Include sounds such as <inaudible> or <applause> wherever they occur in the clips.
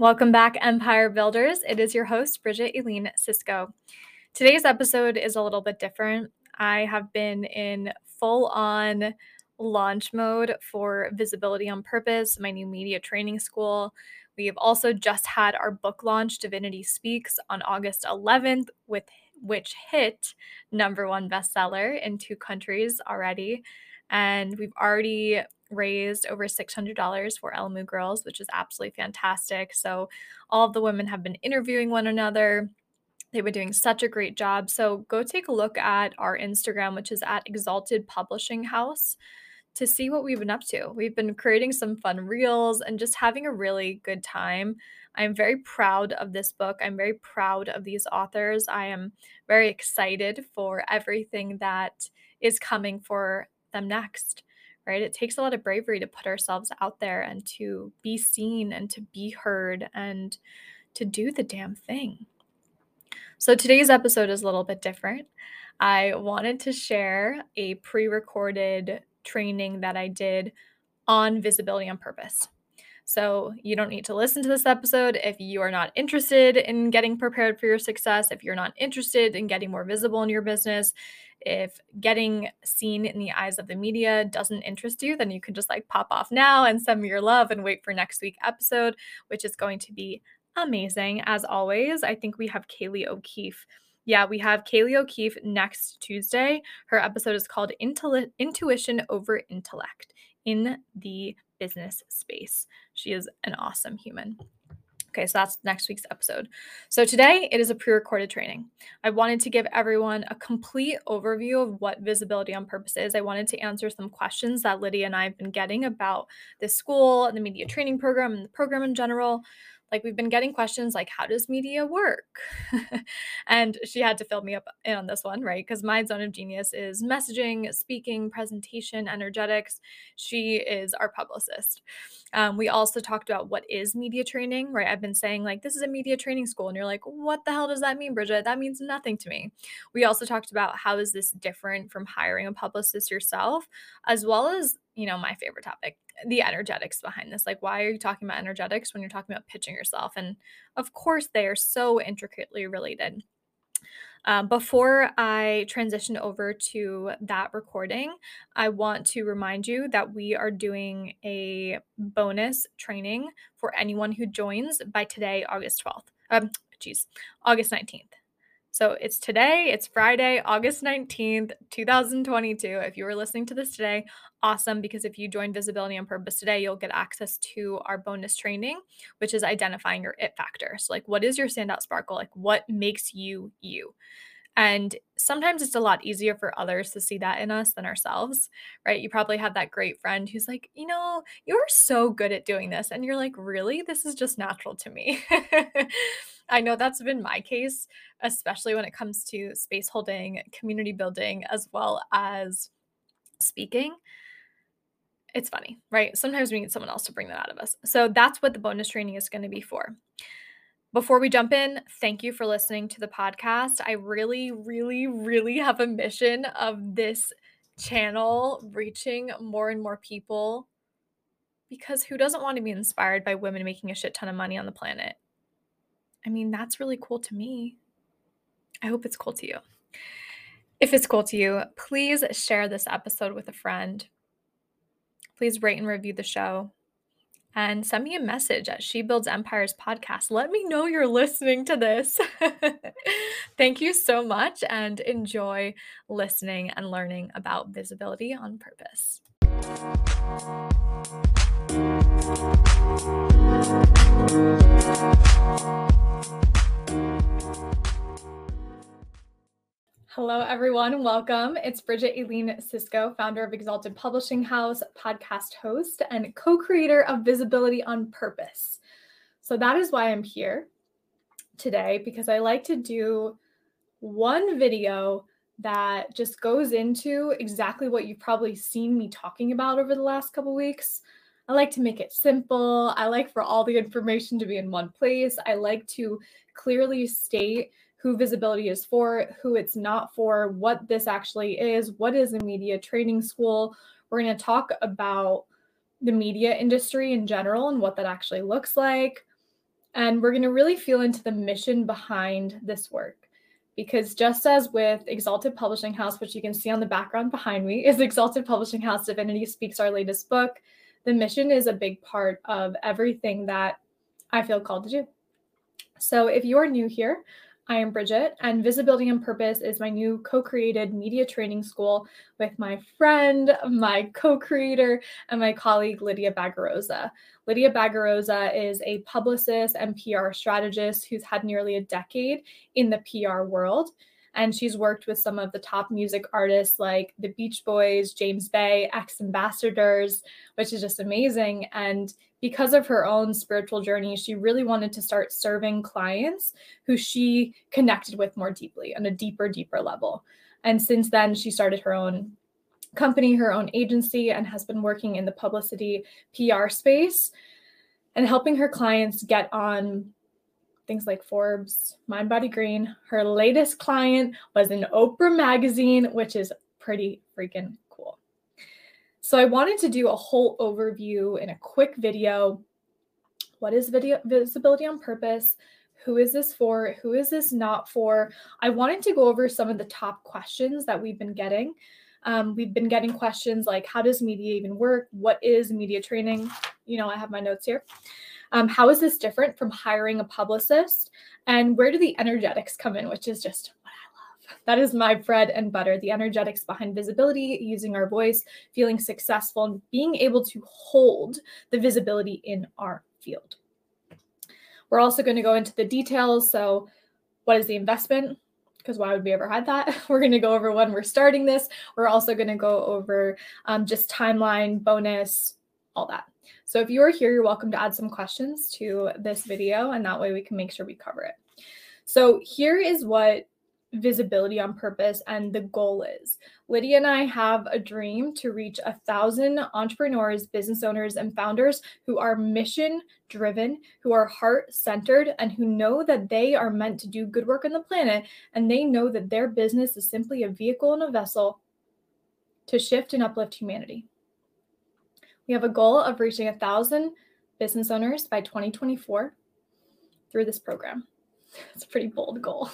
Welcome back, Empire Builders. It is your host, Bridget Aileen Sicco. Today's episode is a little bit different. I have been in full on launch mode for Visibility on Purpose, my new media training school. We have also just had our book launch, Divinity Speaks, on August 11th, with which hit number one bestseller in two countries already. And we've already raised over $600 for Elamu Girls, which is absolutely fantastic. So, all of the women have been interviewing one another. They've been doing such a great job. So, go take a look at our Instagram, which is at Exalted Publishing House, to see what we've been up to. We've been creating some fun reels and just having a really good time. I'm very proud of this book. I'm very proud of these authors. I am very excited for everything that is coming for them next right? It takes a lot of bravery to put ourselves out there and to be seen and to be heard and to do the damn thing. So today's episode is a little bit different. I wanted to share a pre recorded training that I did on visibility on purpose. So, you don't need to listen to this episode if you are not interested in getting prepared for your success, if you're not interested in getting more visible in your business, if getting seen in the eyes of the media doesn't interest you, then you can just like pop off now and send me your love and wait for next week episode, which is going to be amazing. As always, I think we have Kaylee O'Keefe. Yeah, we have Kaylee O'Keefe next Tuesday. Her episode is called Intu- Intuition Over Intellect in the business space. She is an awesome human. Okay, so that's next week's episode. So today it is a pre recorded training. I wanted to give everyone a complete overview of what visibility on purpose is. I wanted to answer some questions that Lydia and I have been getting about this school and the media training program and the program in general like we've been getting questions like how does media work? <laughs> And she had to fill me up on this one right? Because my zone of genius is messaging speaking presentation energetics. She is our publicist. Um, we also talked about what is media training right? I've been saying like this is a media training school and you're like what the hell does that mean bridget? That means nothing to me. We also talked about how is this different from hiring a publicist yourself as well as you know my favorite topic the energetics behind this. Like, why are you talking about energetics when you're talking about pitching yourself? And of course, they are so intricately related. Um, before I transition over to that recording, I want to remind you that we are doing a bonus training for anyone who joins by today, August 12th. Um, geez, August 19th. So it's today, it's Friday, August 19th, 2022. If you were listening to this today, awesome, because if you join Visibility on Purpose today, you'll get access to our bonus training, which is identifying your it factor. So, like, what is your standout sparkle? Like, what makes you you? And sometimes it's a lot easier for others to see that in us than ourselves, right? You probably have that great friend who's like, you know, you're so good at doing this. And you're like, really? This is just natural to me. <laughs> I know that's been my case, especially when it comes to space holding, community building, as well as speaking. It's funny, right? Sometimes we need someone else to bring that out of us. So that's what the bonus training is going to be for. Before we jump in, thank you for listening to the podcast. I really, really, really have a mission of this channel reaching more and more people because who doesn't want to be inspired by women making a shit ton of money on the planet? I mean, that's really cool to me. I hope it's cool to you. If it's cool to you, please share this episode with a friend. Please rate and review the show and send me a message at She Builds Empires podcast. Let me know you're listening to this. <laughs> Thank you so much and enjoy listening and learning about visibility on purpose. Hello, everyone. Welcome. It's Bridget Aileen Sicco, founder of Exalted Publishing House, podcast host, and co creator of Visibility on Purpose. So, that is why I'm here today because I like to do one video that just goes into exactly what you've probably seen me talking about over the last couple weeks. I like to make it simple. I like for all the information to be in one place. I like to clearly state who visibility is for, who it's not for, what this actually is, what is a media training school. We're going to talk about the media industry in general and what that actually looks like. And we're going to really feel into the mission behind this work. Because just as with Exalted Publishing House, which you can see on the background behind me, <laughs> is Exalted Publishing House Divinity Speaks, our latest book, the mission is a big part of everything that I feel called to do. So if you are new here, I am Bridget, and Visibility and Purpose is my new co created media training school with my friend, my co creator, and my colleague, Lydia Bagarozza. Lydia Bagarozza is a publicist and PR strategist who's had nearly a decade in the PR world. And she's worked with some of the top music artists like the Beach Boys, James Bay, X Ambassadors, which is just amazing. And because of her own spiritual journey, she really wanted to start serving clients who she connected with more deeply on a deeper, deeper level. And since then, she started her own company, her own agency, and has been working in the publicity PR space and helping her clients get on things like Forbes, Mind Body Green. Her latest client was in Oprah Magazine, which is pretty freaking cool. so I wanted to do a whole overview in a quick video. What is video visibility on purpose? Who is this for? Who is this not for? I wanted to go over some of the top questions that we've been getting. Um, we've been getting questions like how does media even work? What is media training? You know, I have my notes here. Um, how is this different from hiring a publicist? And where do the energetics come in, which is just what I love? that is my bread and butter the energetics behind visibility, using our voice, feeling successful, and being able to hold the visibility in our field. We're also going to go into the details. So, what is the investment? Because why would we ever had that? <laughs> We're going to go over when we're starting this. We're also going to go over um, just timeline, bonus, all that. So if you are here, you're welcome to add some questions to this video, and that way we can make sure we cover it. So here is what visibility on purpose and the goal is. Lydia and I have a dream to reach a thousand entrepreneurs, business owners, and founders who are mission driven, who are heart centered, and who know that they are meant to do good work on the planet. And they know that their business is simply a vehicle and a vessel to shift and uplift humanity. We have a goal of reaching a thousand business owners by 2024 through this program. <laughs> It's a pretty bold goal.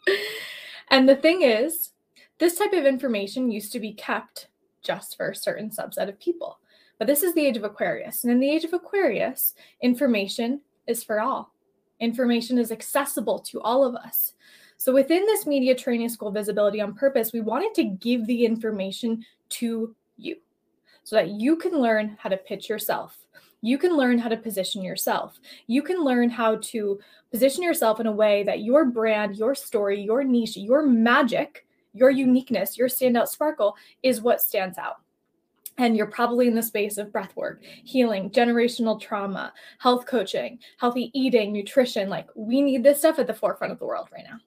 <laughs> and the thing is, this type of information used to be kept just for a certain subset of people. But this is the age of Aquarius. And in the age of Aquarius, information is for all. Information is accessible to all of us. So within this media training school, Visibility on Purpose, we wanted to give the information to you so that you can learn how to pitch yourself, you can learn how to position yourself. You can learn how to position yourself in a way that your brand, your story, your niche, your magic, your uniqueness, your standout sparkle is what stands out. And you're probably in the space of breath work, healing, generational trauma, health coaching, healthy eating, nutrition. Like, we need this stuff at the forefront of the world right now.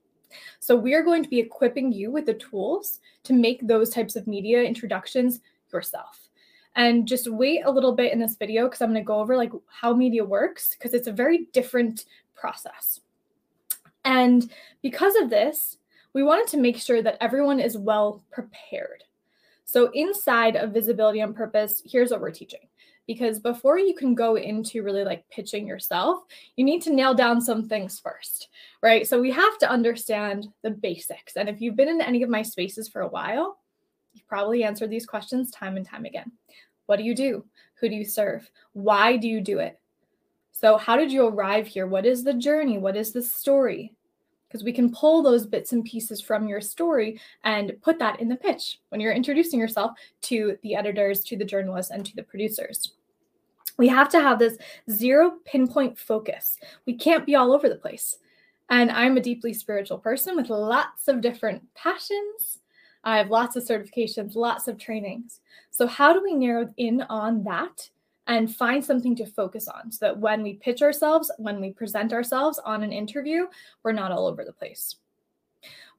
So, we are going to be equipping you with the tools to make those types of media introductions yourself and just wait a little bit in this video because I'm going to go over like how media works because it's a very different process. And because of this, we wanted to make sure that everyone is well prepared. So inside of visibility on purpose, here's what we're teaching. Because before you can go into really like pitching yourself, you need to nail down some things first, right? So we have to understand the basics. And if you've been in any of my spaces for a while, you've probably answered these questions time and time again. What do you do? Who do you serve? Why do you do it? So, how did you arrive here? What is the journey? What is the story? Because we can pull those bits and pieces from your story and put that in the pitch when you're introducing yourself to the editors, to the journalists, and to the producers. We have to have this zero pinpoint focus. We can't be all over the place. And I'm a deeply spiritual person with lots of different passions I have lots of certifications, lots of trainings. So, how do we narrow in on that and find something to focus on so that when we pitch ourselves, when we present ourselves on an interview, we're not all over the place?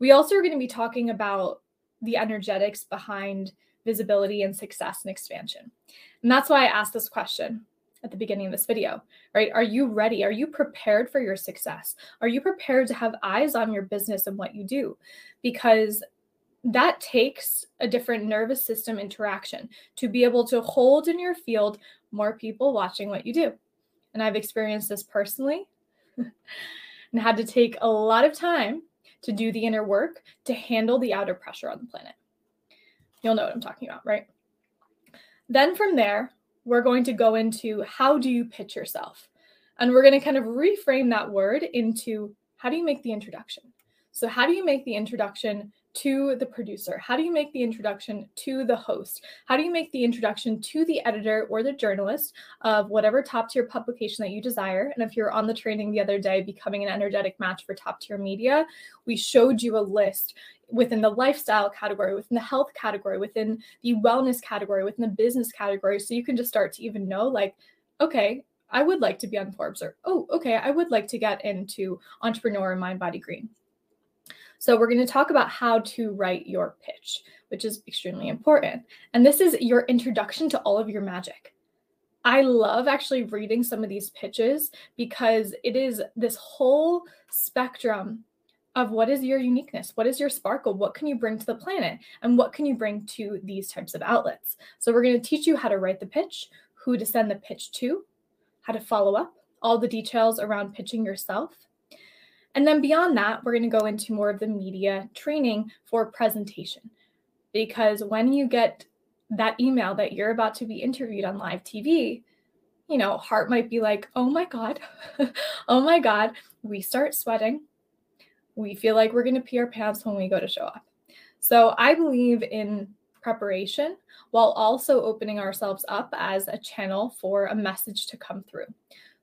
We also are going to be talking about the energetics behind visibility and success and expansion. And that's why I asked this question at the beginning of this video, right? Are you ready? Are you prepared for your success? Are you prepared to have eyes on your business and what you do? Because that takes a different nervous system interaction to be able to hold in your field more people watching what you do. And I've experienced this personally <laughs> and had to take a lot of time to do the inner work to handle the outer pressure on the planet. You'll know what I'm talking about, right? Then from there, we're going to go into how do you pitch yourself? And we're going to kind of reframe that word into how do you make the introduction? So, how do you make the introduction to the producer? How do you make the introduction to the host? How do you make the introduction to the editor or the journalist of whatever top tier publication that you desire? And if you're on the training the other day, becoming an energetic match for top tier media, we showed you a list within the lifestyle category, within the health category, within the wellness category, within the business category. So you can just start to even know, like, okay, I would like to be on Forbes, or oh, okay, I would like to get into entrepreneur and mind body green. So we're going to talk about how to write your pitch, which is extremely important. And this is your introduction to all of your magic. I love actually reading some of these pitches because it is this whole spectrum of what is your uniqueness, what is your sparkle, what can you bring to the planet, and what can you bring to these types of outlets. So, we're going to teach you how to write the pitch, who to send the pitch to, how to follow up, all the details around pitching yourself, and then beyond that, we're going to go into more of the media training for presentation. Because when you get that email that you're about to be interviewed on live TV, you know, heart might be like, oh my God, <laughs> oh my God. We start sweating. We feel like we're going to pee our pants when we go to show up. So I believe in preparation while also opening ourselves up as a channel for a message to come through.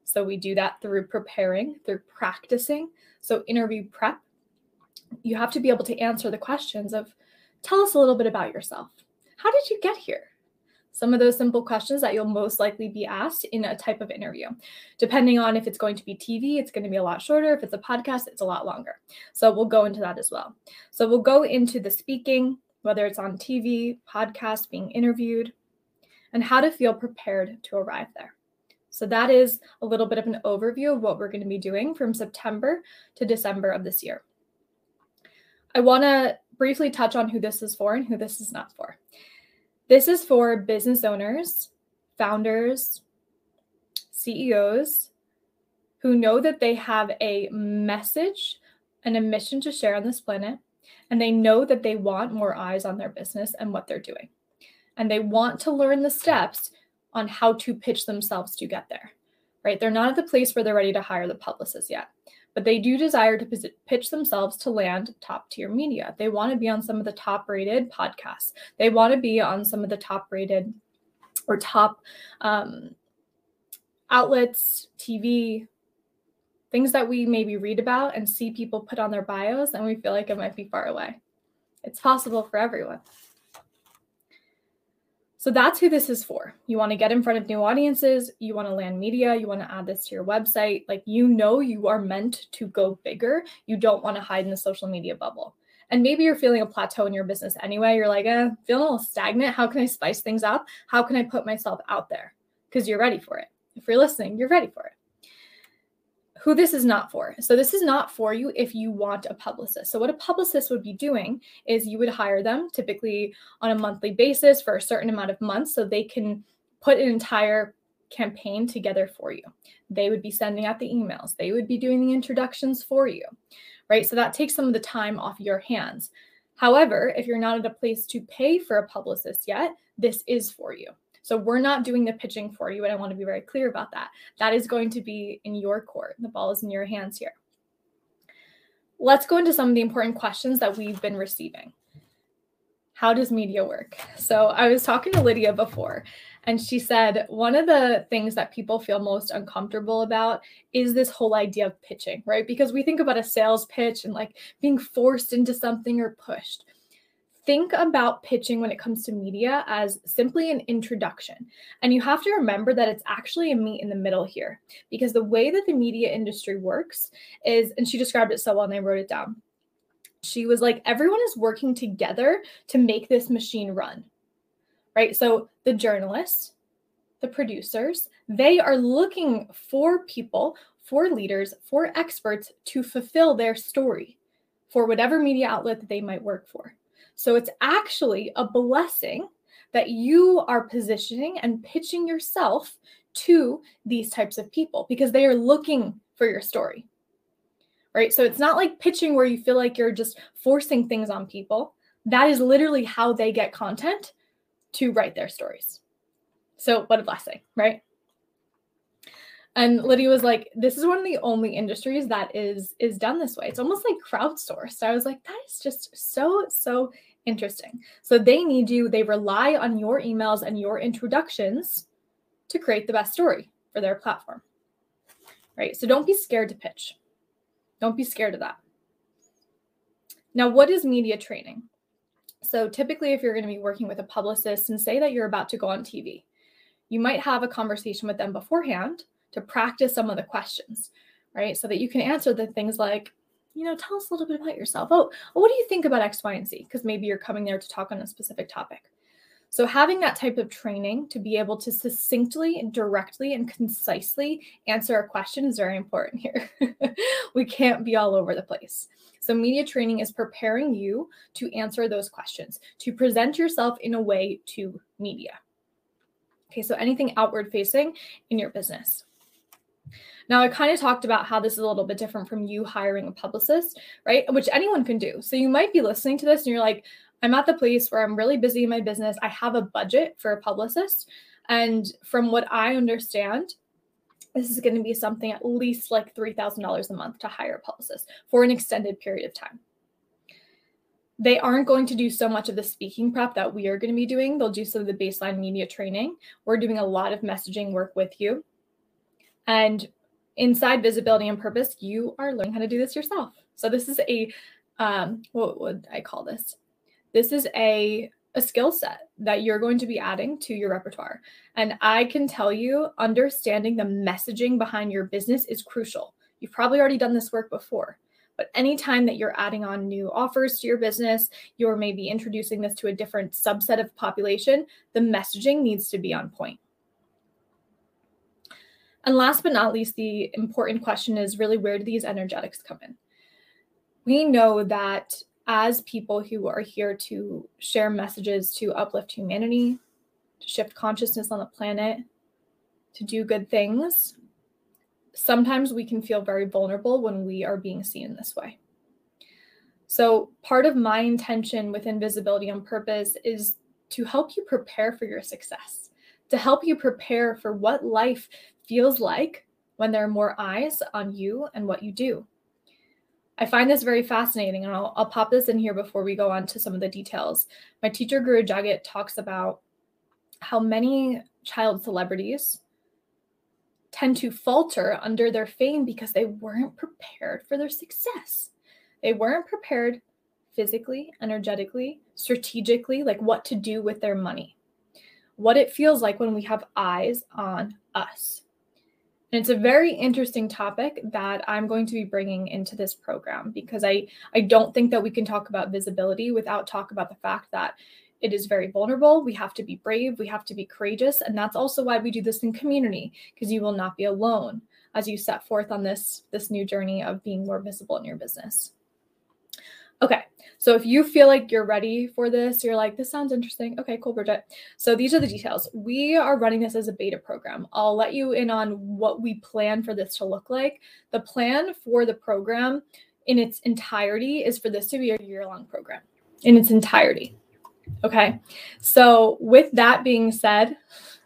So we do that through preparing, through practicing, so, interview prep, you have to be able to answer the questions of tell us a little bit about yourself. How did you get here? Some of those simple questions that you'll most likely be asked in a type of interview. Depending on if it's going to be TV, it's going to be a lot shorter. If it's a podcast, it's a lot longer. So we'll go into that as well. So we'll go into the speaking, whether it's on TV, podcast, being interviewed, and how to feel prepared to arrive there. So that is a little bit of an overview of what we're going to be doing from September to December of this year. I want to briefly touch on who this is for and who this is not for. This is for business owners, founders, CEOs who know that they have a message and a mission to share on this planet, and they know that they want more eyes on their business and what they're doing. And they want to learn the steps on how to pitch themselves to get there, right? They're not at the place where they're ready to hire the publicist yet, but they do desire to pitch themselves to land top tier media. They want to be on some of the top rated podcasts, they want to be on some of the top rated or top um, outlets, TV, things that we maybe read about and see people put on their bios and we feel like it might be far away. It's possible for everyone. So that's who this is for. You want to get in front of new audiences, you want to land media, you want to add this to your website. Like you know you are meant to go bigger. You don't want to hide in the social media bubble. And maybe you're feeling a plateau in your business anyway. You're like, eh, feeling a little stagnant. How can I spice things up? How can I put myself out there? Because you're ready for it. If you're listening, you're ready for it who this is not for. So, this is not for you if you want a publicist. So, what a publicist would be doing is you would hire them typically on a monthly basis for a certain amount of months so they can put an entire campaign together for you. They would be sending out the emails, they would be doing the introductions for you, right? So, that takes some of the time off your hands. However, if you're not at a place to pay for a publicist yet, this is for you. So we're not doing the pitching for you. And I want to be very clear about that. That is going to be in your court. The ball is in your hands here. Let's go into some of the important questions that we've been receiving. How does media work? So I was talking to Lydia before, and she said one of the things that people feel most uncomfortable about is this whole idea of pitching, right? Because we think about a sales pitch and like being forced into something or pushed think about pitching when it comes to media as simply an introduction. And you have to remember that it's actually a meet in the middle here because the way that the media industry works is, and she described it so well, and I wrote it down. She was like, everyone is working together to make this machine run, right? So the journalists, the producers, they are looking for people, for leaders, for experts to fulfill their story for whatever media outlet that they might work for. So it's actually a blessing that you are positioning and pitching yourself to these types of people because they are looking for your story. Right? So it's not like pitching where you feel like you're just forcing things on people. That is literally how they get content to write their stories. So, what a blessing, right? And Lydia was like, "This is one of the only industries that is is done this way. It's almost like crowdsourced." I was like, "That is just so so interesting." So they need you. They rely on your emails and your introductions to create the best story for their platform. Right? So don't be scared to pitch. Don't be scared of that. Now, what is media training? So typically if you're going to be working with a publicist and say that you're about to go on TV, you might have a conversation with them beforehand to practice some of the questions, right? So that you can answer the things like, you know, tell us a little bit about yourself. Oh, what do you think about X, Y, and Z? Because maybe you're coming there to talk on a specific topic. So, having that type of training to be able to succinctly, directly, and concisely answer a question is very important here. <laughs> we can't be all over the place. So, media training is preparing you to answer those questions, to present yourself in a way to media. Okay, so anything outward facing in your business. Now, I kind of talked about how this is a little bit different from you hiring a publicist, right? Which anyone can do. So you might be listening to this and you're like, I'm at the place where I'm really busy in my business. I have a budget for a publicist. And from what I understand, this is going to be something at least like $3,000 a month to hire a publicist for an extended period of time. They aren't going to do so much of the speaking prep that we are going to be doing. They'll do some of the baseline media training. We're doing a lot of messaging work with you. And inside visibility and purpose, you are learning how to do this yourself. So this is a um, what would I call this? This is a a skill set that you're going to be adding to your repertoire. And I can tell you, understanding the messaging behind your business is crucial. You've probably already done this work before, but anytime that you're adding on new offers to your business, you're maybe introducing this to a different subset of population, the messaging needs to be on point. And last but not least, the important question is really where do these energetics come in? We know that as people who are here to share messages to uplift humanity, to shift consciousness on the planet, to do good things, sometimes we can feel very vulnerable when we are being seen this way. So, part of my intention with Invisibility on Purpose is to help you prepare for your success, to help you prepare for what life feels like when there are more eyes on you and what you do. I find this very fascinating, and I'll, I'll pop this in here before we go on to some of the details. My teacher, Guru Jagat, talks about how many child celebrities tend to falter under their fame because they weren't prepared for their success. They weren't prepared physically, energetically, strategically, like what to do with their money, what it feels like when we have eyes on us. And it's a very interesting topic that I'm going to be bringing into this program because I, I don't think that we can talk about visibility without talk about the fact that it is very vulnerable. We have to be brave, we have to be courageous, and that's also why we do this in community because you will not be alone as you set forth on this this new journey of being more visible in your business. Okay, so if you feel like you're ready for this, you're like, this sounds interesting. Okay, cool, Bridget. So these are the details. We are running this as a beta program. I'll let you in on what we plan for this to look like. The plan for the program in its entirety is for this to be a year long program in its entirety. Okay, so with that being said,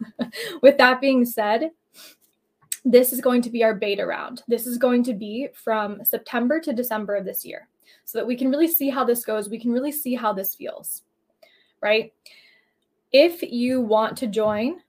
<laughs> with that being said, this is going to be our beta round. This is going to be from September to December of this year so that we can really see how this goes. We can really see how this feels, right? If you want to join,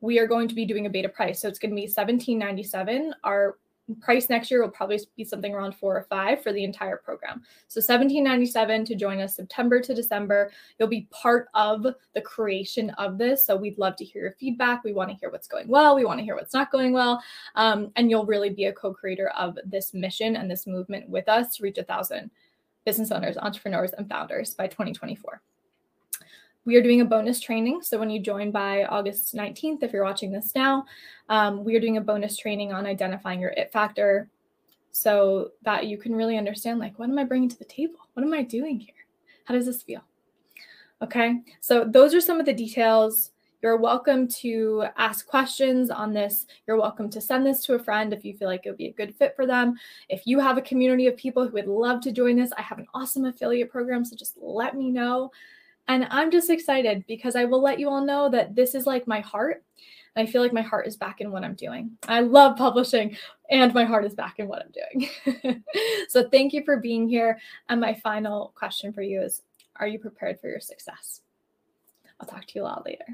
we are going to be doing a beta price. So it's going to be 1797. Our price next year will probably be something around four or five for the entire program. So 1797 to join us September to December. You'll be part of the creation of this. So we'd love to hear your feedback. We want to hear what's going well. We want to hear what's not going well. Um, and you'll really be a co-creator of this mission and this movement with us to reach a thousand business owners, entrepreneurs, and founders by 2024. We are doing a bonus training. So when you join by August 19th, if you're watching this now, um, we are doing a bonus training on identifying your it factor so that you can really understand like, what am I bringing to the table? What am I doing here? How does this feel? Okay. So those are some of the details. You're welcome to ask questions on this. You're welcome to send this to a friend if you feel like it would be a good fit for them. If you have a community of people who would love to join this, I have an awesome affiliate program. So just let me know. And I'm just excited because I will let you all know that this is like my heart. I feel like my heart is back in what I'm doing. I love publishing and my heart is back in what I'm doing. <laughs> so thank you for being here. And my final question for you is Are you prepared for your success? I'll talk to you a lot later.